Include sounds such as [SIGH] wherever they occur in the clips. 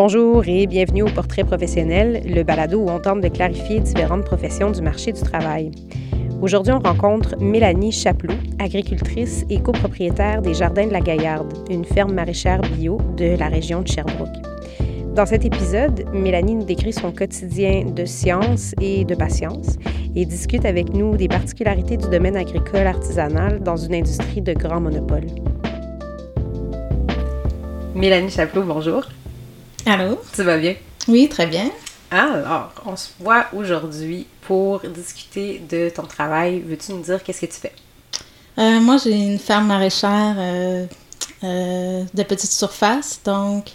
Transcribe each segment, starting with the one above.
Bonjour et bienvenue au Portrait professionnel, le balado où on tente de clarifier différentes professions du marché du travail. Aujourd'hui, on rencontre Mélanie Chapelot, agricultrice et copropriétaire des Jardins de la Gaillarde, une ferme maraîchère bio de la région de Sherbrooke. Dans cet épisode, Mélanie nous décrit son quotidien de science et de patience et discute avec nous des particularités du domaine agricole artisanal dans une industrie de grand monopole. Mélanie Chapelot, bonjour. Allô? Tu vas bien? Oui, très bien. Alors, on se voit aujourd'hui pour discuter de ton travail. Veux-tu nous dire qu'est-ce que tu fais? Euh, moi, j'ai une ferme maraîchère euh, euh, de petite surface, donc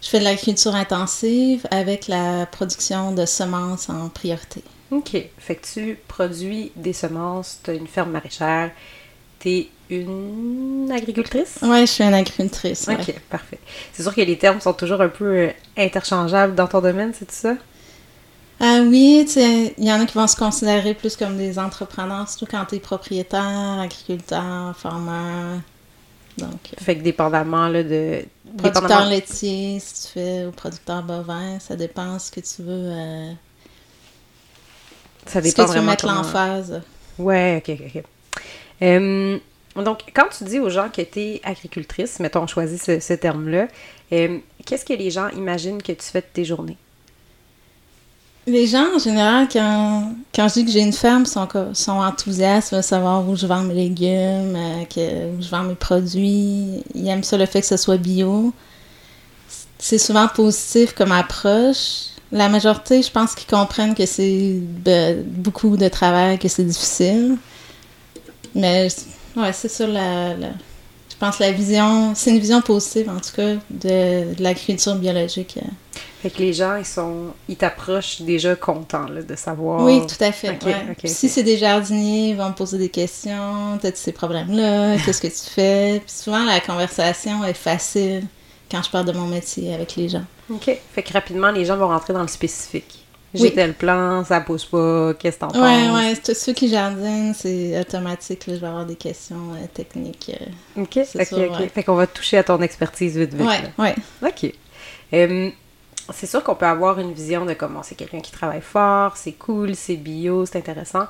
je fais de l'agriculture intensive avec la production de semences en priorité. OK. Fait que tu produis des semences, tu as une ferme maraîchère, tu es une agricultrice? Oui, je suis une agricultrice. ouais. OK, parfait. C'est sûr que les termes sont toujours un peu euh, interchangeables dans ton domaine, c'est ça? Ah oui, il y en a qui vont se considérer plus comme des entrepreneurs, surtout quand tu es propriétaire, agriculteur, farmer. Donc, euh, Fait que dépendamment là, de. producteur dépendamment- laitier, si tu fais, ou producteur bovin, ça dépend ce que tu veux, euh, Ça ce dépend que tu veux mettre l'emphase. Ouais, ok, ok. Euh, donc, quand tu dis aux gens que tu es agricultrice, mettons, on ce, terme-là, euh, qu'est-ce que les gens imaginent que tu fais de tes journées? Les gens, en général, quand, quand je dis que j'ai une ferme, sont, sont enthousiastes, veulent savoir où je vends mes légumes, euh, où je vends mes produits. Ils aiment ça, le fait que ce soit bio. C'est souvent positif comme approche. La majorité, je pense qu'ils comprennent que c'est be- beaucoup de travail, que c'est difficile. Mais, ouais, c'est ça, la, la- je pense la vision, c'est une vision positive, en tout cas, de, de l'agriculture biologique. Fait que les gens, ils sont, ils t'approchent déjà contents là, de savoir. Oui, tout à fait. Ouais. Si c'est des jardiniers, ils vont me poser des questions. T'as-tu ces problèmes-là? Qu'est-ce que tu fais? Puis souvent, la conversation est facile quand je parle de mon métier avec les gens. OK. Fait que rapidement, les gens vont rentrer dans le spécifique. J'ai Oui. tel plan, ça pousse pas, qu'est-ce que t'en Ouais, penses? ouais. c'est- Ceux qui jardinent, c'est automatique. là, je vais avoir des questions euh, techniques. euh. OK, C'est ok, ouais. Fait qu'on va toucher à ton expertise vite, vite. Ouais, là. ouais. OK. C'est sûr qu'on peut avoir une vision de comment c'est quelqu'un qui travaille fort, c'est cool, c'est bio, c'est intéressant.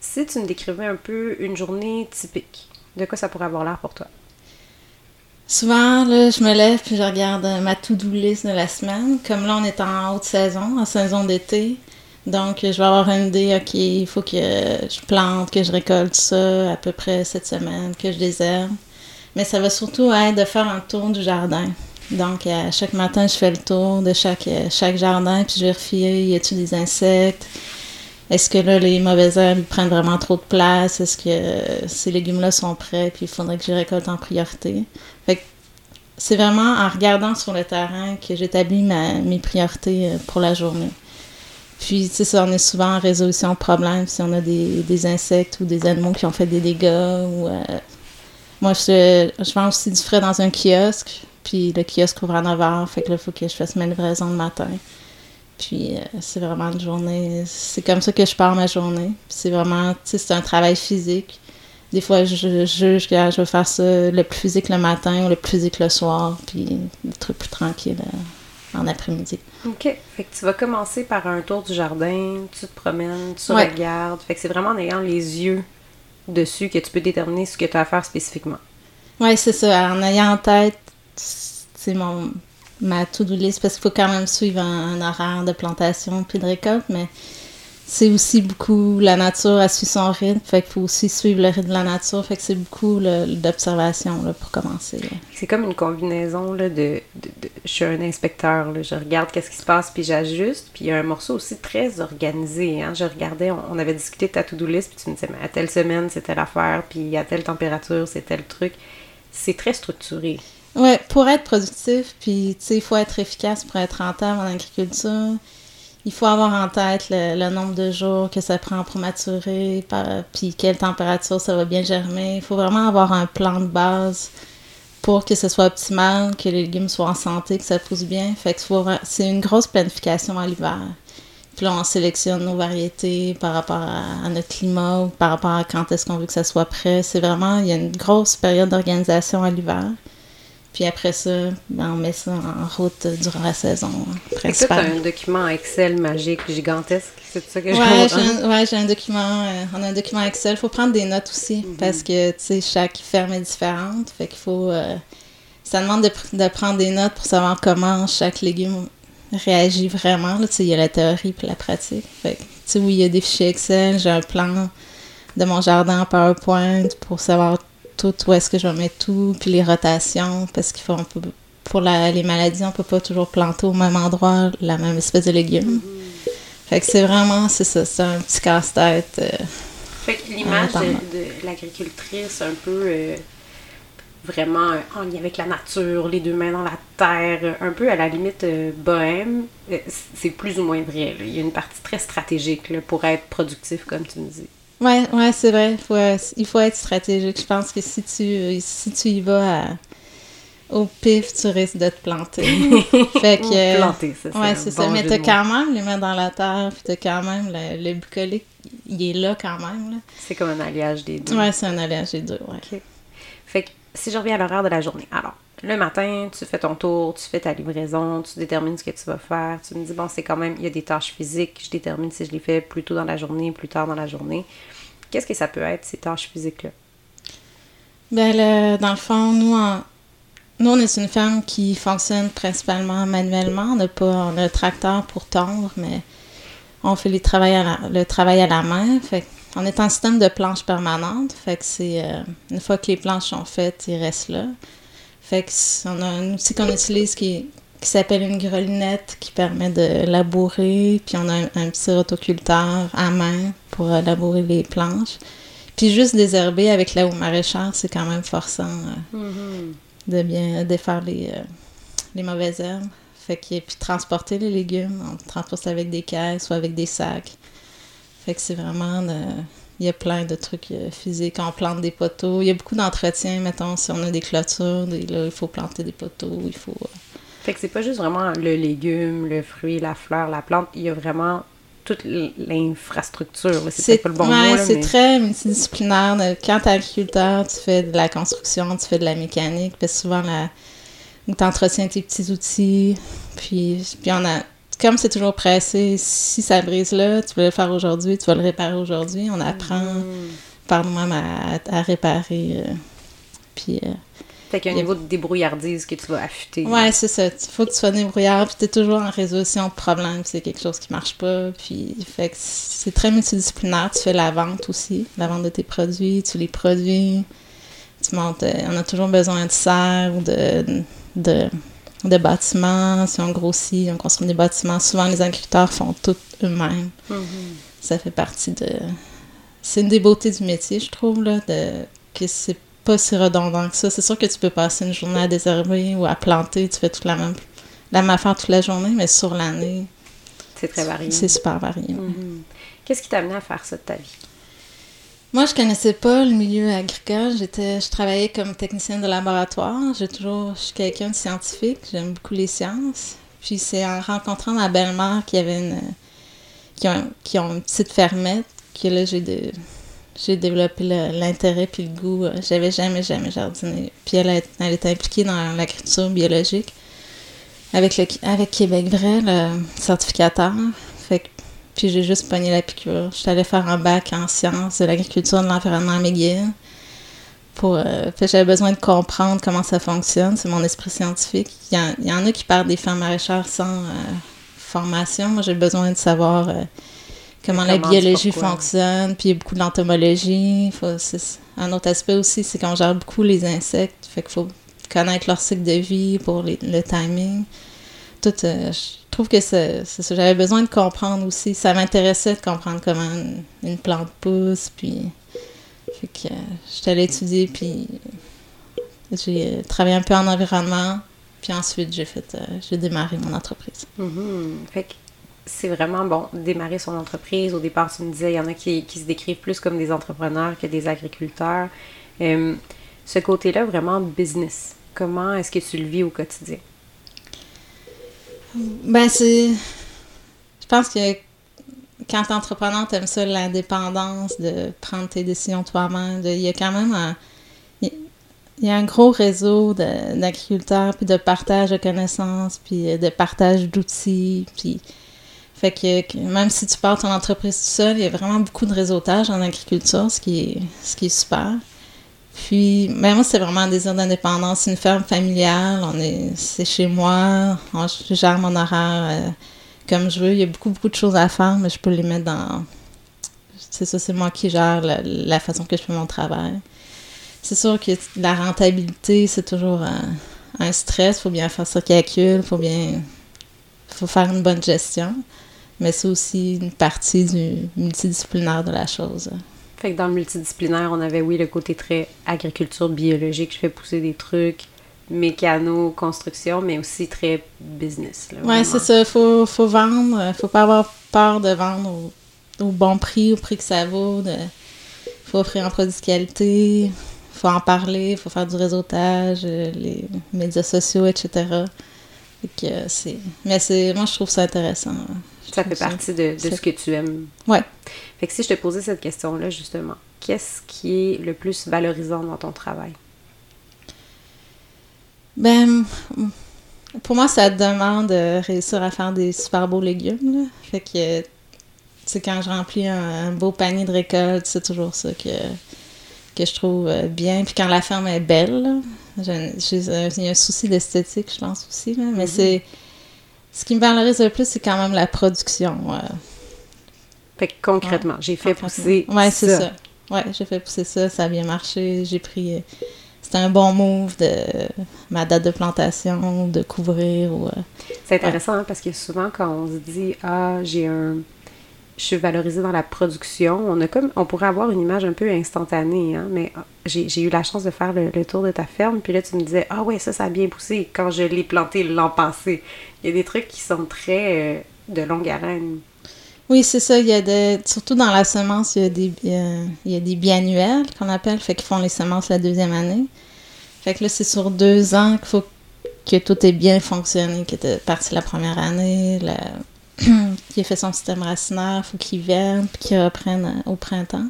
Si tu me décrivais un peu une journée typique, de quoi ça pourrait avoir l'air pour toi? Souvent, je me lève puis je regarde euh, ma to-do list de la semaine. Comme là, on est en haute saison, en saison d'été. Donc, je vais avoir une idée, OK, il faut que je plante, que je récolte ça à peu près cette semaine, que je désherbe. Mais ça va surtout être de faire un tour du jardin. Donc, chaque matin, je fais le tour de chaque, euh, jardin, puis je vérifie, y a-t-il des insectes? Est-ce que là, les mauvaises herbes prennent vraiment trop de place? Est-ce que euh, ces légumes-là sont prêts, puis il faudrait que je récolte en priorité? Fait que c'est vraiment en regardant sur le terrain que j'établis mes priorités euh, pour la journée. Puis, tu sais, on est souvent en résolution de problèmes si on a des, insectes ou des animaux qui ont fait des dégâts. Ou, euh, moi, je, je vends aussi du frais dans un kiosque. Puis, le kiosque ouvre à 9 h. Fait que là, il faut que je fasse ma livraison le matin. Puis, euh, c'est vraiment une journée. C'est comme ça que je pars ma journée. C'est vraiment, tu sais, c'est un travail physique. Des fois, je juge que je vais faire ça le plus physique le matin ou le plus physique le soir, puis des trucs plus tranquilles euh, en après-midi. OK. Fait que tu vas commencer par un tour du jardin, tu te promènes, tu Ouais. regardes. Fait que c'est vraiment en ayant les yeux dessus que tu peux déterminer ce que tu as à faire spécifiquement. Ouais, c'est ça. En ayant en tête, c'est mon ma to-do list parce qu'il faut quand même suivre un, horaire de plantation puis de récolte, mais c'est aussi beaucoup la nature a suit son rythme, fait qu'il faut aussi suivre le rythme de la nature, fait que c'est beaucoup d'observation pour commencer. C'est comme une combinaison là, de, Je suis un inspecteur, je regarde qu'est-ce qui se passe, puis j'ajuste. Puis il y a un morceau aussi très organisé. Hein? Je regardais, on, avait discuté de ta to-do list, puis tu me disais, à telle semaine, c'est telle affaire, puis à telle température, c'est tel truc. C'est très structuré. Ouais, pour être productif, puis tu sais, il faut être efficace pour être rentable en agriculture. Il faut avoir en tête le, le nombre de jours que ça prend pour maturer, par- puis quelle température ça va bien germer. Il faut vraiment avoir un plan de base pour que ce soit optimal, que les légumes soient en santé, que ça pousse bien. Fait que c'est une grosse planification à l'hiver. Puis là, on sélectionne nos variétés par rapport à, à notre climat ou par rapport à quand est-ce qu'on veut que ça soit prêt. C'est vraiment, il y a une grosse période d'organisation à l'hiver. Puis après ça, ben, on met ça en route durant la saison C'est un document Excel magique, gigantesque. C'est ça que ouais, j'ai ouais, j'ai un document. Euh, on a un document Excel. Il faut prendre des notes aussi mhm. parce que, tu sais, chaque ferme est différente. Fait qu'il faut. Euh, ça demande de, de, prendre des notes pour savoir comment chaque légume réagit vraiment. Il y a la théorie et la pratique. Fait que, oui, il y a des fichiers Excel. J'ai un plan de mon jardin en PowerPoint pour savoir tout où est-ce que je vais mettre tout, puis les rotations, parce qu'il faut, pour les maladies, on peut pas toujours planter au même endroit la même espèce de légumes. Mm-hmm. Fait que c'est vraiment, c'est ça, c'est un petit casse-tête. Euh, fait que l'image de, l'agricultrice, un peu euh, vraiment en lien avec la nature, les deux mains dans la terre, un peu à la limite euh, bohème, c'est plus ou moins vrai. Il y a une partie très stratégique pour être productif, comme tu me dis. Ouais, ouais, c'est vrai. Il faut, il faut être stratégique. Je pense que si tu, si tu y vas au pif, tu risques de te planter. [LAUGHS] fait que. planter, ça. Ouais, c'est ça. Mais t'as quand même les mains dans la terre, puis t'as quand même le, le, bucolique, il est là quand même. C'est comme un alliage des deux. Ouais, c'est un alliage des deux, ouais. Fait que si je reviens à l'horaire de la journée, alors, le matin, tu fais ton tour, tu fais ta livraison, tu détermines ce que tu vas faire. Tu me dis, bon, c'est quand même, il y a des tâches physiques. Je détermine si je les fais plus tôt dans la journée, plus tard dans la journée. Qu'est-ce que ça peut être, ces tâches physiques-là? Bien, dans le fond, nous, nous, on est une ferme qui fonctionne principalement manuellement. On n'a pas un tracteur pour tondre, mais on fait travail le travail à la main. Fait on est en système de planches permanentes. C'est euh, une fois que les planches sont faites, ils restent là. Fait que on a un outil qu'on utilise qui, qui s'appelle une grelinette qui permet de labourer. Puis on a un, petit rotoculteur à main pour euh, labourer les planches. Puis juste désherber avec la maraîchère, c'est quand même forçant euh, mm-hmm. de bien défaire les, euh, les mauvaises herbes. Fait que, puis transporter les légumes, on transporte avec des caisses ou avec des sacs. Fait que c'est vraiment... il y a plein de trucs physiques. On plante des poteaux. Il y a beaucoup d'entretien, mettons, si on a des clôtures, là, il faut planter des poteaux, il faut... Fait que c'est pas juste vraiment le légume, le fruit, la fleur, la plante. Il y a vraiment toute l'infrastructure. C'est pas le bon mot. c'est très multidisciplinaire. Quand tu es agriculteur, tu fais de la construction, tu fais de la mécanique. Puis souvent, la... tu entretiens tes petits outils. Puis, puis on a. Comme c'est toujours pressé, si ça brise là, tu veux le faire aujourd'hui, tu vas le réparer aujourd'hui. On apprend mm. par nous-mêmes à, réparer. Euh, puis. Euh, fait qu'il y a un niveau de débrouillardise que tu vas affûter. Ouais, c'est ça. Il faut que tu sois débrouillard, puis tu es toujours en résolution de problèmes, c'est quelque chose qui marche pas. Puis, fait que c'est très multidisciplinaire. Tu fais la vente aussi, la vente de tes produits, tu les produis. Tu montes. Euh, on a toujours besoin de serre ou de, de, de, bâtiments. Si on grossit, on construit des bâtiments. Souvent, les agriculteurs font tout eux-mêmes. Mm-hmm. Ça fait partie de. C'est une des beautés du métier, je trouve, là, de, que c'est pas si redondant que ça. C'est sûr que tu peux passer une journée à désherber ou à planter, tu fais toute la même, la même affaire toute la journée, mais sur l'année. C'est très varié. C'est super varié. Mm-hmm. Qu'est-ce qui t'a amené à faire ça de ta vie? Moi, je connaissais pas le milieu agricole. J'étais, je travaillais comme technicienne de laboratoire. J'ai toujours, je suis quelqu'un de scientifique. J'aime beaucoup les sciences. Puis c'est en rencontrant ma belle-mère qui avait une, qui ont, une petite fermette que là j'ai de, j'ai développé l'intérêt puis le goût. J'avais jamais, jamais jardiné. Puis elle, elle était impliquée dans l'agriculture biologique avec, le, avec Québec Vrai, le certificateur. Puis j'ai juste pogné la piqûre. J'étais allée faire un bac en sciences de l'agriculture de l'environnement à McGill. Pour, euh, j'avais besoin de comprendre comment ça fonctionne. C'est mon esprit scientifique. Il y, en, a qui partent des fermes maraîchères sans euh, formation. Moi, j'ai besoin de savoir comment la biologie fonctionne, puis il y a beaucoup d'entomologie. Un autre aspect aussi, c'est qu'on gère beaucoup les insectes, fait qu'il faut connaître leur cycle de vie pour le timing. Tout, euh, je trouve que c'est ça. J'avais besoin de comprendre aussi. Ça m'intéressait de comprendre comment une, plante pousse, puis fait que euh, j'étais allée étudier, puis j'ai travaillé un peu en environnement, puis ensuite j'ai fait, euh, j'ai démarré mon entreprise. Mm-hmm. Fait que c'est vraiment bon démarrer son entreprise. Au départ, tu me disais, il y en a qui, se décrivent plus comme des entrepreneurs que des agriculteurs. Euh, ce côté-là, vraiment business, comment est-ce que tu le vis au quotidien? Ben, c'est. Je pense que quand t'es entrepreneur, t'aimes ça, l'indépendance, de prendre tes décisions toi-même. Il y a quand même un, il y a un gros réseau d'agriculteurs, puis de partage de connaissances, puis euh, de partage d'outils, puis... Fait que, même si tu pars ton entreprise tout seul, il y a vraiment beaucoup de réseautage en agriculture, ce qui est, ce qui est super. Puis, ben moi, c'est vraiment un désir d'indépendance. C'est une ferme familiale. On est, c'est chez moi. je gère mon horaire euh, comme je veux. Il y a beaucoup, beaucoup de choses à faire, mais je peux les mettre dans. C'est ça, c'est moi qui gère la, façon que je fais mon travail. C'est sûr que la rentabilité, c'est toujours un, un stress. Il faut bien faire ça calcul. Faut bien. faut faire une bonne gestion. Mais c'est aussi une partie du multidisciplinaire de la chose. Fait que dans le multidisciplinaire, on avait, oui, le côté très agriculture biologique, je fais pousser des trucs, mécano, construction, mais aussi très business. Oui, c'est ça. Il faut, faut vendre. Il faut pas avoir peur de vendre au, bon prix, au prix que ça vaut. Il faut offrir un produit de qualité. Il faut en parler. Il faut faire du réseautage, euh, les médias sociaux, etc. que c'est... Mais c'est... moi, je trouve ça intéressant. Ça fait partie de, ce que tu aimes. Ouais. Fait que si je te posais cette question-là, justement, qu'est-ce qui est le plus valorisant dans ton travail? Ben, pour moi, ça demande de réussir à faire des super beaux légumes. Là. Fait que, c'est quand je remplis un, beau panier de récolte, c'est toujours ça que, que je trouve euh, bien. Puis quand la ferme est belle, j'ai, il y a un souci d'esthétique, je pense aussi. Là. Mais mm-hmm. c'est ce qui me valorise le plus, c'est quand même la production. Fait que concrètement, j'ai fait pousser ouais, c'est ça. Ouais, j'ai fait pousser ça, ça a bien marché. J'ai pris. Euh, c'était un bon move de ma date de plantation, de couvrir. Ou, euh, c'est intéressant hein, parce que souvent, quand on se dit Ah, j'ai un je suis valorisée dans la production. On a pourrait avoir une image un peu instantanée, hein, mais ah, j'ai eu la chance de faire le, tour de ta ferme, puis là tu me disais, ah ouais, ça, ça a bien poussé quand je l'ai planté l'an passé. Il y a des trucs qui sont très euh, de longue haleine. Oui, c'est ça. Il y a des, surtout dans la semence, il y a des, il y a des biannuels qu'on appelle, fait qu'ils font les semences la deuxième année. Fait que là, c'est sur deux ans qu'il faut que tout ait bien fonctionné, qui était parti la première année, [CLEARS THROAT] qui a fait son système racinaire, faut qu'il vienne, puis qu'il reprenne euh, au printemps.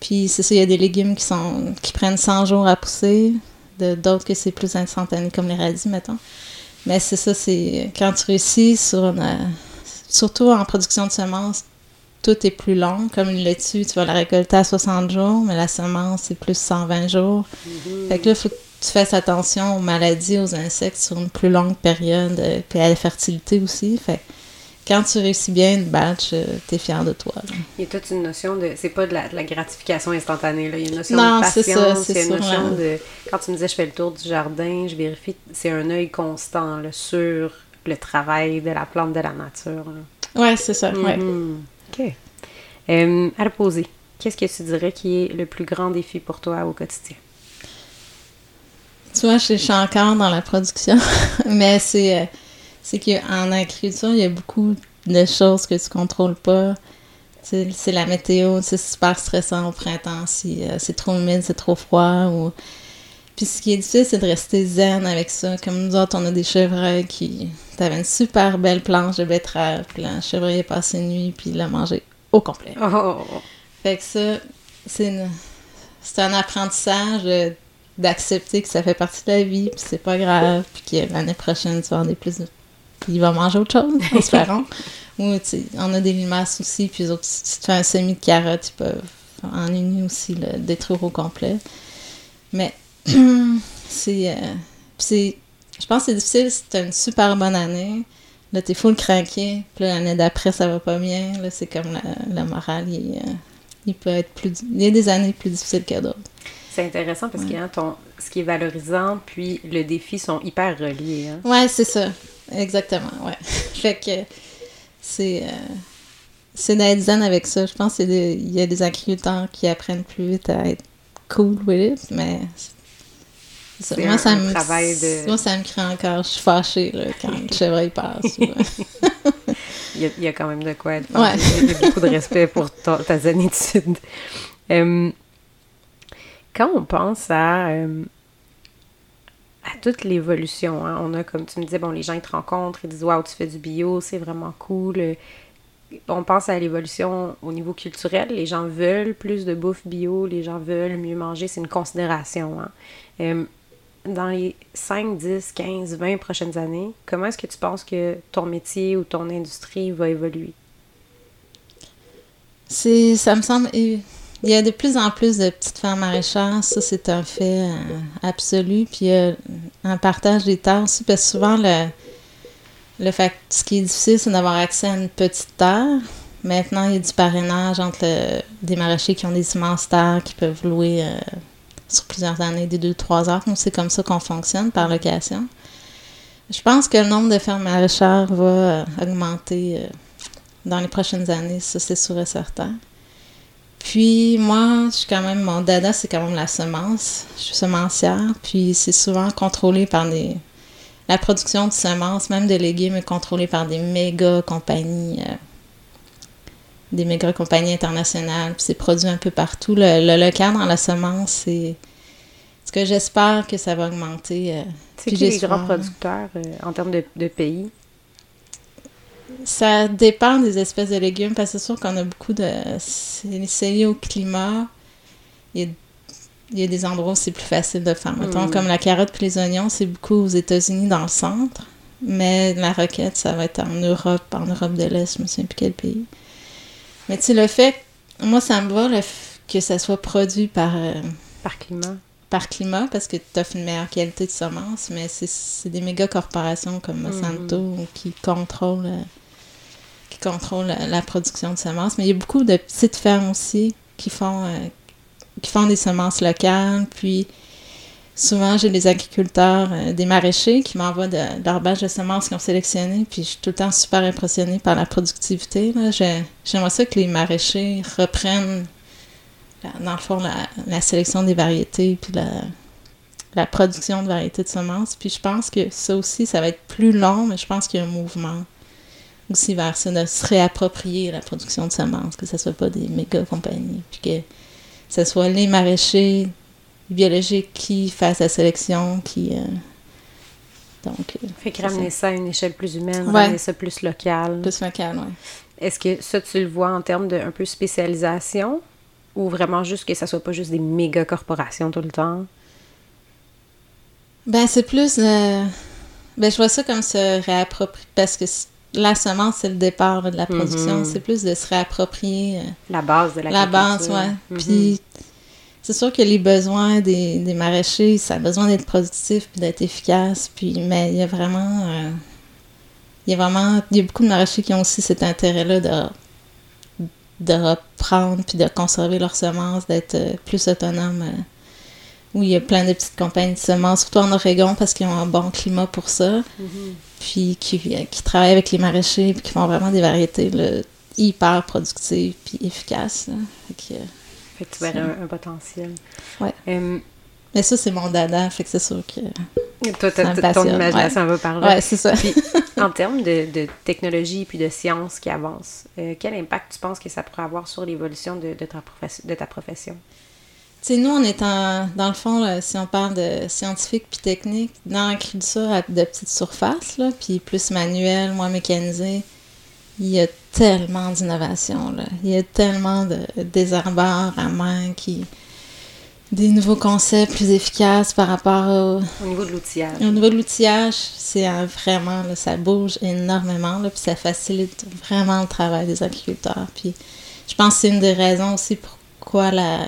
Puis c'est ça, il y a des légumes qui sont qui prennent 100 jours à pousser, d'autres que c'est plus instantané, comme les radis, mettons. Mais c'est ça, c'est quand tu réussis sur une, euh, surtout en production de semences, tout est plus long. Comme une laitue, tu vas la récolter à 60 jours, mais la semence, c'est plus 120 jours. Mm-hmm. Fait que là, il faut que tu fasses attention aux maladies, aux insectes sur une plus longue période, euh, puis à la fertilité aussi. Fait quand tu réussis bien une batch, euh, tu es fier de toi. Il y a toute une notion de. C'est pas de la, gratification instantanée. Là. Il y a une notion de patience. C'est une notion de. Quand tu me disais je fais le tour du jardin, je vérifie. C'est un œil constant sur le travail de la plante, de la nature. Oui, c'est ça. Mm-hmm. OK. Euh, à reposer, qu'est-ce que tu dirais qui est le plus grand défi pour toi au quotidien? Tu vois, je suis encore dans la production, [LAUGHS] mais c'est. Euh, c'est qu'en agriculture, il y a beaucoup de choses que tu contrôles pas. C'est la météo, c'est super stressant au printemps si euh, c'est trop humide, c'est trop froid. Ou... Puis ce qui est difficile, c'est de rester zen avec ça. Comme nous autres, on a des chevreuils qui. T'avais une super belle planche de betterave, puis là, un chevreuil est passé une nuit, puis il l'a mangé au complet. Oh. Fait que ça, c'est c'est un apprentissage d'accepter que ça fait partie de la vie, puis c'est pas grave, puis que l'année prochaine, tu vas avoir des plus il va manger autre chose, [LAUGHS] espérons. Ou, on a des limaces aussi, puis autres, si tu fais un semis de carottes, ils peuvent en une aussi le détruire au complet. Mais [CLEARS THROAT] c'est. Euh, c'est je pense que c'est difficile si tu as une super bonne année. Là, t'es full craqué. Puis l'année d'après, ça va pas bien. Là, c'est comme la, la morale. Il, euh, il, peut être plus. Il y a des années plus difficiles que d'autres. C'est intéressant parce que ton, ce qui est valorisant puis le défi sont hyper reliés. Hein? Ouais, c'est ça. Exactement, ouais. fait que c'est. Euh, c'est d'être avec ça. Je pense qu'il y a des agriculteurs qui apprennent plus vite à être cool with it, mais. Ça. Moi, ça me, de... moi, ça me crée encore. Je suis fâchée là, quand le chevreuil passe. [LAUGHS] il, y a, il, y a, quand même de quoi être ouais. Il y a beaucoup de respect pour ta, ta zénitude. Euh, quand on pense à. Euh, à toute l'évolution. Hein. On a, comme tu me disais, bon, les gens ils te rencontrent, ils disent Waouh, tu fais du bio, c'est vraiment cool. on pense à l'évolution au niveau culturel. Les gens veulent plus de bouffe bio, les gens veulent mieux manger. C'est une considération. Hein. Euh, dans les 5, 10, 15, 20 prochaines années, comment est-ce que tu penses que ton métier ou ton industrie va évoluer? C'est, ça me semble. Il y a de plus en plus de petites fermes maraîchères, ça c'est un fait euh, absolu. Puis a un partage des terres aussi, parce que souvent le, le ce qui est difficile, c'est d'avoir accès à une petite terre. Maintenant, il y a du parrainage entre des maraîchers qui ont des immenses terres qui peuvent louer euh, sur plusieurs années, des deux, trois heures. c'est comme ça qu'on fonctionne par location. Je pense que le nombre de fermes maraîchères va euh, augmenter euh, dans les prochaines années, ça c'est sûr et certain. Puis moi, je suis quand même, mon dada, c'est quand même la semence. Je suis semencière, puis c'est souvent contrôlé par des, la production de semences, même de légumes, est contrôlée par des méga compagnies, euh, des méga compagnies internationales. Puis c'est produit un peu partout. Le, local dans la semence, c'est ce que j'espère que ça va augmenter. Euh, c'est qui les grands producteurs euh, en termes de, pays? Ça dépend des espèces de légumes, parce que c'est sûr qu'on a beaucoup de... C'est lié au climat. Il y a il y a des endroits où c'est plus facile de faire. Mettons, mm. comme la carotte et les oignons, c'est beaucoup aux États-Unis dans le centre. Mais la roquette, ça va être en Europe, en Europe de l'Est, je me souviens plus quel pays. Mais tu sais, le fait, moi, ça me va que ça soit produit par... Euh, par climat. Par climat, parce que tu offres une meilleure qualité de semences, mais c'est des méga corporations comme Monsanto mm. qui contrôlent, euh, qui contrôlent la, production de semences. Mais il y a beaucoup de petites fermes aussi qui font, euh, qui font des semences locales. Puis souvent, j'ai des agriculteurs, euh, des maraîchers qui m'envoient de, leur bâche de semences qu'ils ont sélectionnées. Puis je suis tout le temps super impressionnée par la productivité. J'aimerais ça que les maraîchers reprennent, dans le fond, la, sélection des variétés, puis la production de variétés de semences. Puis je pense que ça aussi, ça va être plus long, mais je pense qu'il y a un mouvement aussi vers ça, de se réapproprier la production de semences, que ce ne soit pas des méga compagnies. Puis que ce soit les maraîchers biologiques qui fassent la sélection, qui. Euh, donc. Euh, fait que ramener ça. à une échelle plus humaine, ramener ça plus local. Plus local, oui. Est-ce que ça, tu le vois en termes de un peu spécialisation ou vraiment juste que ça soit pas juste des méga corporations tout le temps? Ben, c'est plus. Euh, ben, je vois ça comme se réapproprier parce que la semence, c'est le départ de la production. Mm-hmm. C'est plus de se réapproprier. Euh, la base de la La base, oui. Mm-hmm. Puis, c'est sûr que les besoins des, des maraîchers, ça a besoin d'être productif puis d'être efficace. Puis, mais il y a vraiment. Euh, il y a vraiment. Il y a beaucoup de maraîchers qui ont aussi cet intérêt-là de, de reprendre puis de conserver leurs semences, d'être euh, plus autonomes. Où il y a plein de petites compagnies de semences, surtout en Oregon, parce qu'ils ont un bon climat pour ça. Mm-hmm puis qui, qui travaillent avec les maraîchers, puis qui font vraiment des variétés hyper productives puis efficaces. Fait, que, fait que tu verrais un, potentiel. Ouais. mais ça, c'est mon dada, fait que c'est sûr que. Toi, ton imagination va parler. Ouais, c'est ça. Puis, en termes de, de, technologie puis de science qui avance, euh, quel impact tu penses que ça pourrait avoir sur l'évolution de, de ta profession? Sais, nous, on est en, dans le fond, si on parle de scientifique puis technique, dans l'agriculture à de petites surfaces, là, puis plus manuel, moins mécanisé, il y a tellement d'innovation. Il y a tellement de désherbeurs à main qui. des nouveaux concepts plus efficaces par rapport au. Au niveau de l'outillage. Au niveau de l'outillage, c'est vraiment. Là, ça bouge énormément, là, puis ça facilite vraiment le travail des agriculteurs. Puis je pense que c'est une des raisons aussi pourquoi la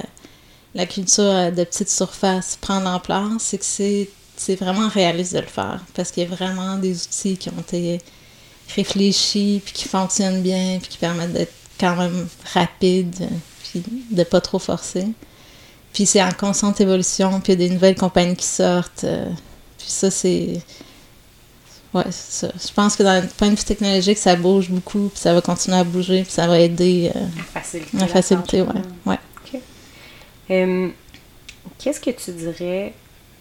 la culture de petite surface prend l'ampleur, c'est que c'est, vraiment réaliste de le faire. Parce qu'il y a vraiment des outils qui ont été réfléchis, puis qui fonctionnent bien, puis qui permettent d'être quand même rapide, puis de pas trop forcer. Puis c'est en constante évolution, puis il y a des nouvelles compagnies qui sortent. Euh, puis ça, c'est. Ouais, c'est ça. Je pense que dans le point de vue technologique, ça bouge beaucoup, puis ça va continuer à bouger, puis ça va aider. Euh, à faciliter. À faciliter, ouais. ouais. Qu'est-ce que tu dirais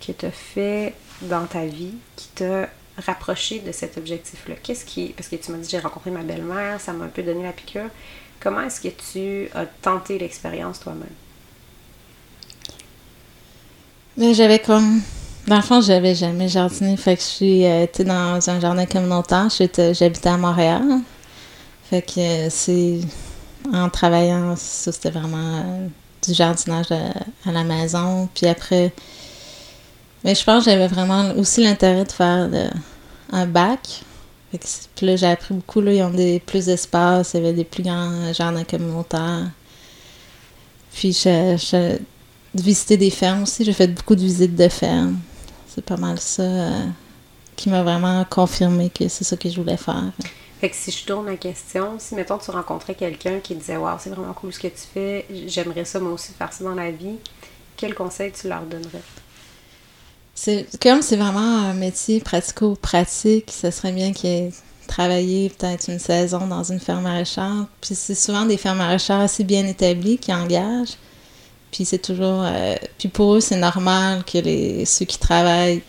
que tu as fait dans ta vie qui t'a rapproché de cet objectif-là? Qu'est-ce qui. Parce que tu m'as dit j'ai rencontré ma belle-mère, ça m'a un peu donné la piqûre. Comment est-ce que tu as tenté l'expérience toi-même? J'avais comme. Dans le fond, j'avais jamais jardiné. Fait que je suis euh, dans un jardin communautaire. J'habitais à Montréal. Fait que c'est. En travaillant, ça, c'était vraiment euh, du jardinage à, la maison. Puis après. Mais je pense que j'avais vraiment aussi l'intérêt de faire un bac. Puis là, j'ai appris beaucoup. Là, ils ont des, plus d'espace, il y avait des plus grands jardins communautaires. Puis, je, visiter des fermes aussi. J'ai fait beaucoup de visites de fermes. C'est pas mal ça euh, qui m'a vraiment confirmé que c'est ça que je voulais faire. Fait que si je tourne la question, si mettons tu rencontrais quelqu'un qui disait Waouh, c'est vraiment cool ce que tu fais, j'aimerais ça moi aussi faire ça dans la vie, quel conseil tu leur donnerais? C'est comme c'est vraiment un métier pratico-pratique, ça serait bien qu'il ait travaillé peut-être une saison dans une ferme maraîchère. Puis c'est souvent des fermes maraîchères assez bien établies qui engagent. Puis c'est toujours. euh, puis pour eux, c'est normal que les ceux qui travaillent,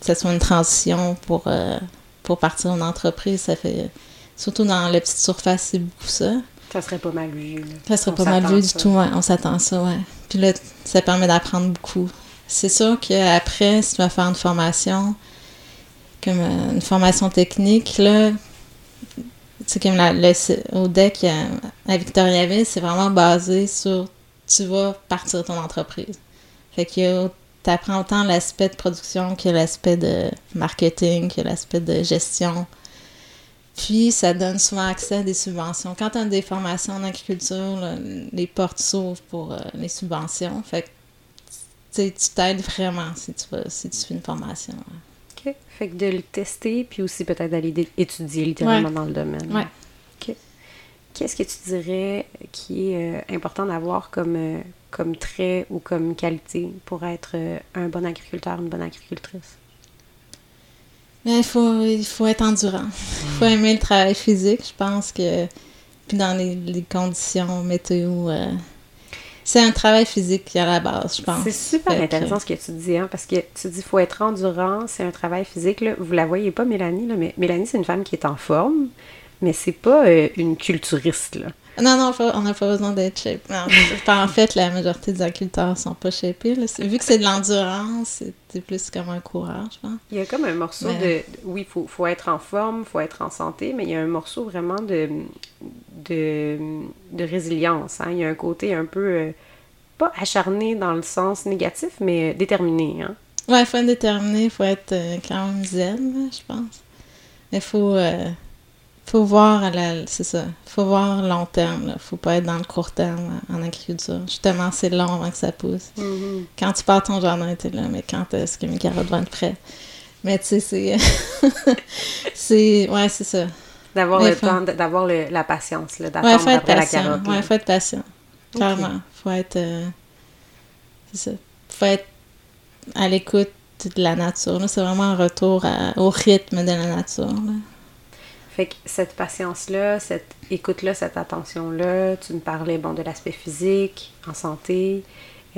que ce soit une transition pour, euh, pour partir en entreprise. Ça fait. Surtout dans la petite surface, c'est beaucoup ça. Ça serait pas mal vu. Ça serait On pas mal vu du tout, ouais. On s'attend à ça, ouais. Puis là, ça permet d'apprendre beaucoup. C'est sûr qu'après, si tu vas faire une formation, comme euh, une formation technique, là, c'est comme la, le- au deck à Victoriaville, c'est vraiment basé sur tu vas partir ton entreprise. Fait que tu apprends autant l'aspect de production que l'aspect de marketing, que l'aspect de gestion. Puis, ça donne souvent accès à des subventions. Quand tu as des formations en agriculture, là, les portes s'ouvrent pour euh, les subventions. Fait que, tu t'aides vraiment si tu, vas, si tu fais une formation. OK. Fait que de le tester, puis aussi peut-être d'aller étudier littéralement Ouais. dans le domaine. Ouais. OK. Qu'est-ce que tu dirais qui est euh, important d'avoir comme, euh, comme trait ou comme qualité pour être un bon agriculteur, une bonne agricultrice? Mais il faut, il faut être endurant. Il faut aimer le travail physique. Je pense que. Puis dans les, les conditions météo. euh, c'est un travail physique à la base, je pense. C'est super Fait que- intéressant ce que tu dis, hein, parce que tu dis faut être endurant, c'est un travail physique. Là. Vous la voyez pas, Mélanie, là, mais Mélanie, c'est une femme qui est en forme, mais c'est pas euh, une culturiste. Là. Non, non, on n'a pas besoin d'être shape. Non, en fait, la majorité des agriculteurs sont pas shapés. là. Vu que c'est de l'endurance, c'est- plus comme un coureur, je pense. Il y a comme un morceau Mais- de. Oui, il faut, faut être en forme, faut être en santé, mais il y a un morceau vraiment de, de, de résilience. hein. Il y a un côté un peu. euh, pas acharné dans le sens négatif, mais euh, déterminé. Hein. Ouais, il faut être déterminé, il faut être euh, quand même zen, je pense. Il faut, euh, faut voir, à la, c'est ça, faut voir long terme, là. faut pas être dans le court terme en agriculture. Justement, c'est long avant que ça pousse. Quand tu pars ton jardin, t'es là, mais quand est-ce que mes carottes vont être prêtes? Mais tu sais, c'est... [LAUGHS] c'est... Ouais, c'est ça. D'avoir Ouais, le faut- temps, d'avoir le- la patience, là, Ouais, d'attendre faut être après la patient. carotte. Ouais, faut être patient. Clairement. Faut être. euh, c'est ça. Faut être à l'écoute de la nature. C'est vraiment un retour à- au rythme de la nature. là. Fait que cette patience-là, cette écoute-là, cette attention-là, tu me parlais bon, de l'aspect physique, en santé.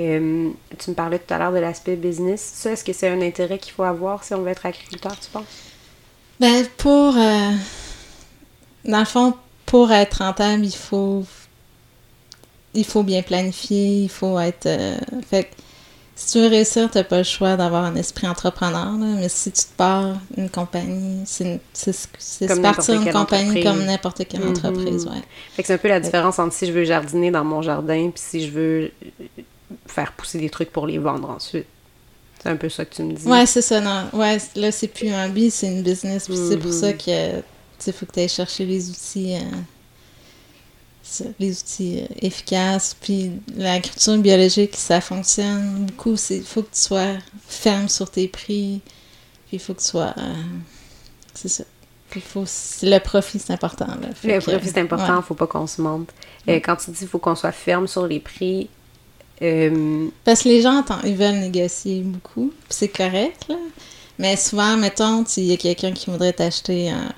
euh, tu me parlais tout à l'heure de l'aspect business. Ça, est-ce que c'est un intérêt qu'il faut avoir si on veut être agriculteur, tu penses? Ben, pour. euh, dans le fond, pour être rentable, il faut. Il faut bien planifier, il faut être. euh, si tu veux réussir, t'as pas le choix d'avoir un esprit entrepreneur, là, mais si tu te pars une compagnie, c'est se partir une compagnie entreprise. comme n'importe quelle Mhm. entreprise, ouais. Fait que c'est un peu la différence entre si je veux jardiner dans mon jardin puis si je veux euh, faire pousser des trucs pour les vendre ensuite. C'est un peu ça que tu me dis. Ouais, c'est ça, non. Ouais, là, c'est plus un hobby, c'est une business. Puis c'est pour Mhm. ça que, tu sais, faut que tu ailles chercher les outils, euh, les outils euh, efficaces. Puis l'agriculture biologique, ça fonctionne beaucoup. Il faut que tu sois ferme sur tes prix. Puis il faut que tu sois. euh, c'est ça. Puis faut, le profit, c'est important. Là. Le que, profit, c'est important, ouais. faut pas qu'on se mente. Euh, quand tu dis qu'il faut qu'on soit ferme sur les prix, euh, Parce que les gens, ils veulent négocier beaucoup, puis c'est correct, là. Mais souvent, mettons, il y a quelqu'un qui voudrait t'acheter un,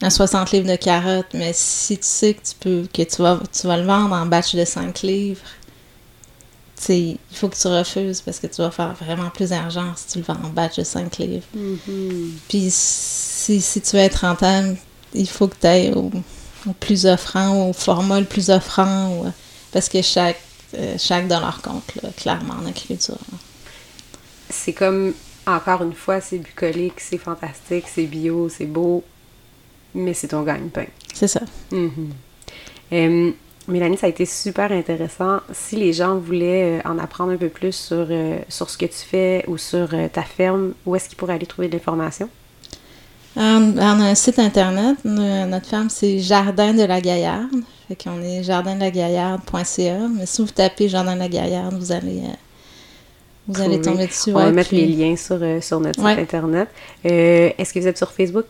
un 60 livres de carottes, mais si tu sais que tu peux, que tu vas, tu vas le vendre en batch de 5 livres, il faut que tu refuses parce que tu vas faire vraiment plus d'argent si tu le vends en batch de 5 livres. Puis si, si tu veux être rentable, il faut que tu ailles au, au plus offrant, au format le plus offrant, ou- parce que chaque, euh, chaque dollar compte, là, clairement, en agriculture. c'est comme, encore une fois, c'est bucolique, c'est fantastique, c'est bio, c'est beau. Mais c'est ton gagne-pain. C'est ça. Mhm. Euh, Mélanie, ça a été super intéressant. Si les gens voulaient euh, en apprendre un peu plus sur, euh, sur ce que tu fais ou sur ta ferme, où est-ce qu'ils pourraient aller trouver de l'information? On, a un site internet. Notre ferme, c'est Jardin de la Gaillarde. Fait qu'on est jardindelagaillarde.ca. Mais si vous tapez Jardin de la Gaillarde, vous allez, vous allez tomber dessus. On va mettre les liens sur, sur notre site internet. Est-ce que vous êtes sur Facebook?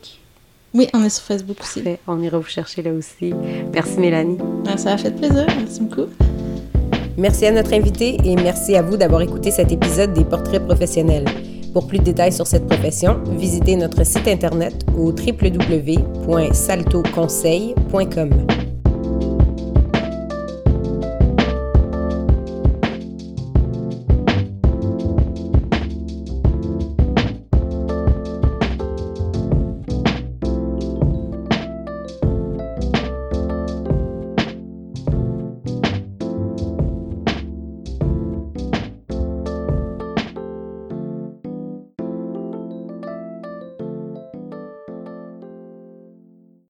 Oui, on est sur Facebook aussi. On ira vous chercher là aussi. Merci Mélanie. Ah, ça a fait plaisir. Merci beaucoup. Merci à notre invité et merci à vous d'avoir écouté cet épisode des Portraits professionnels. Pour plus de détails sur cette profession, visitez notre site internet au www.saltoconseil.com.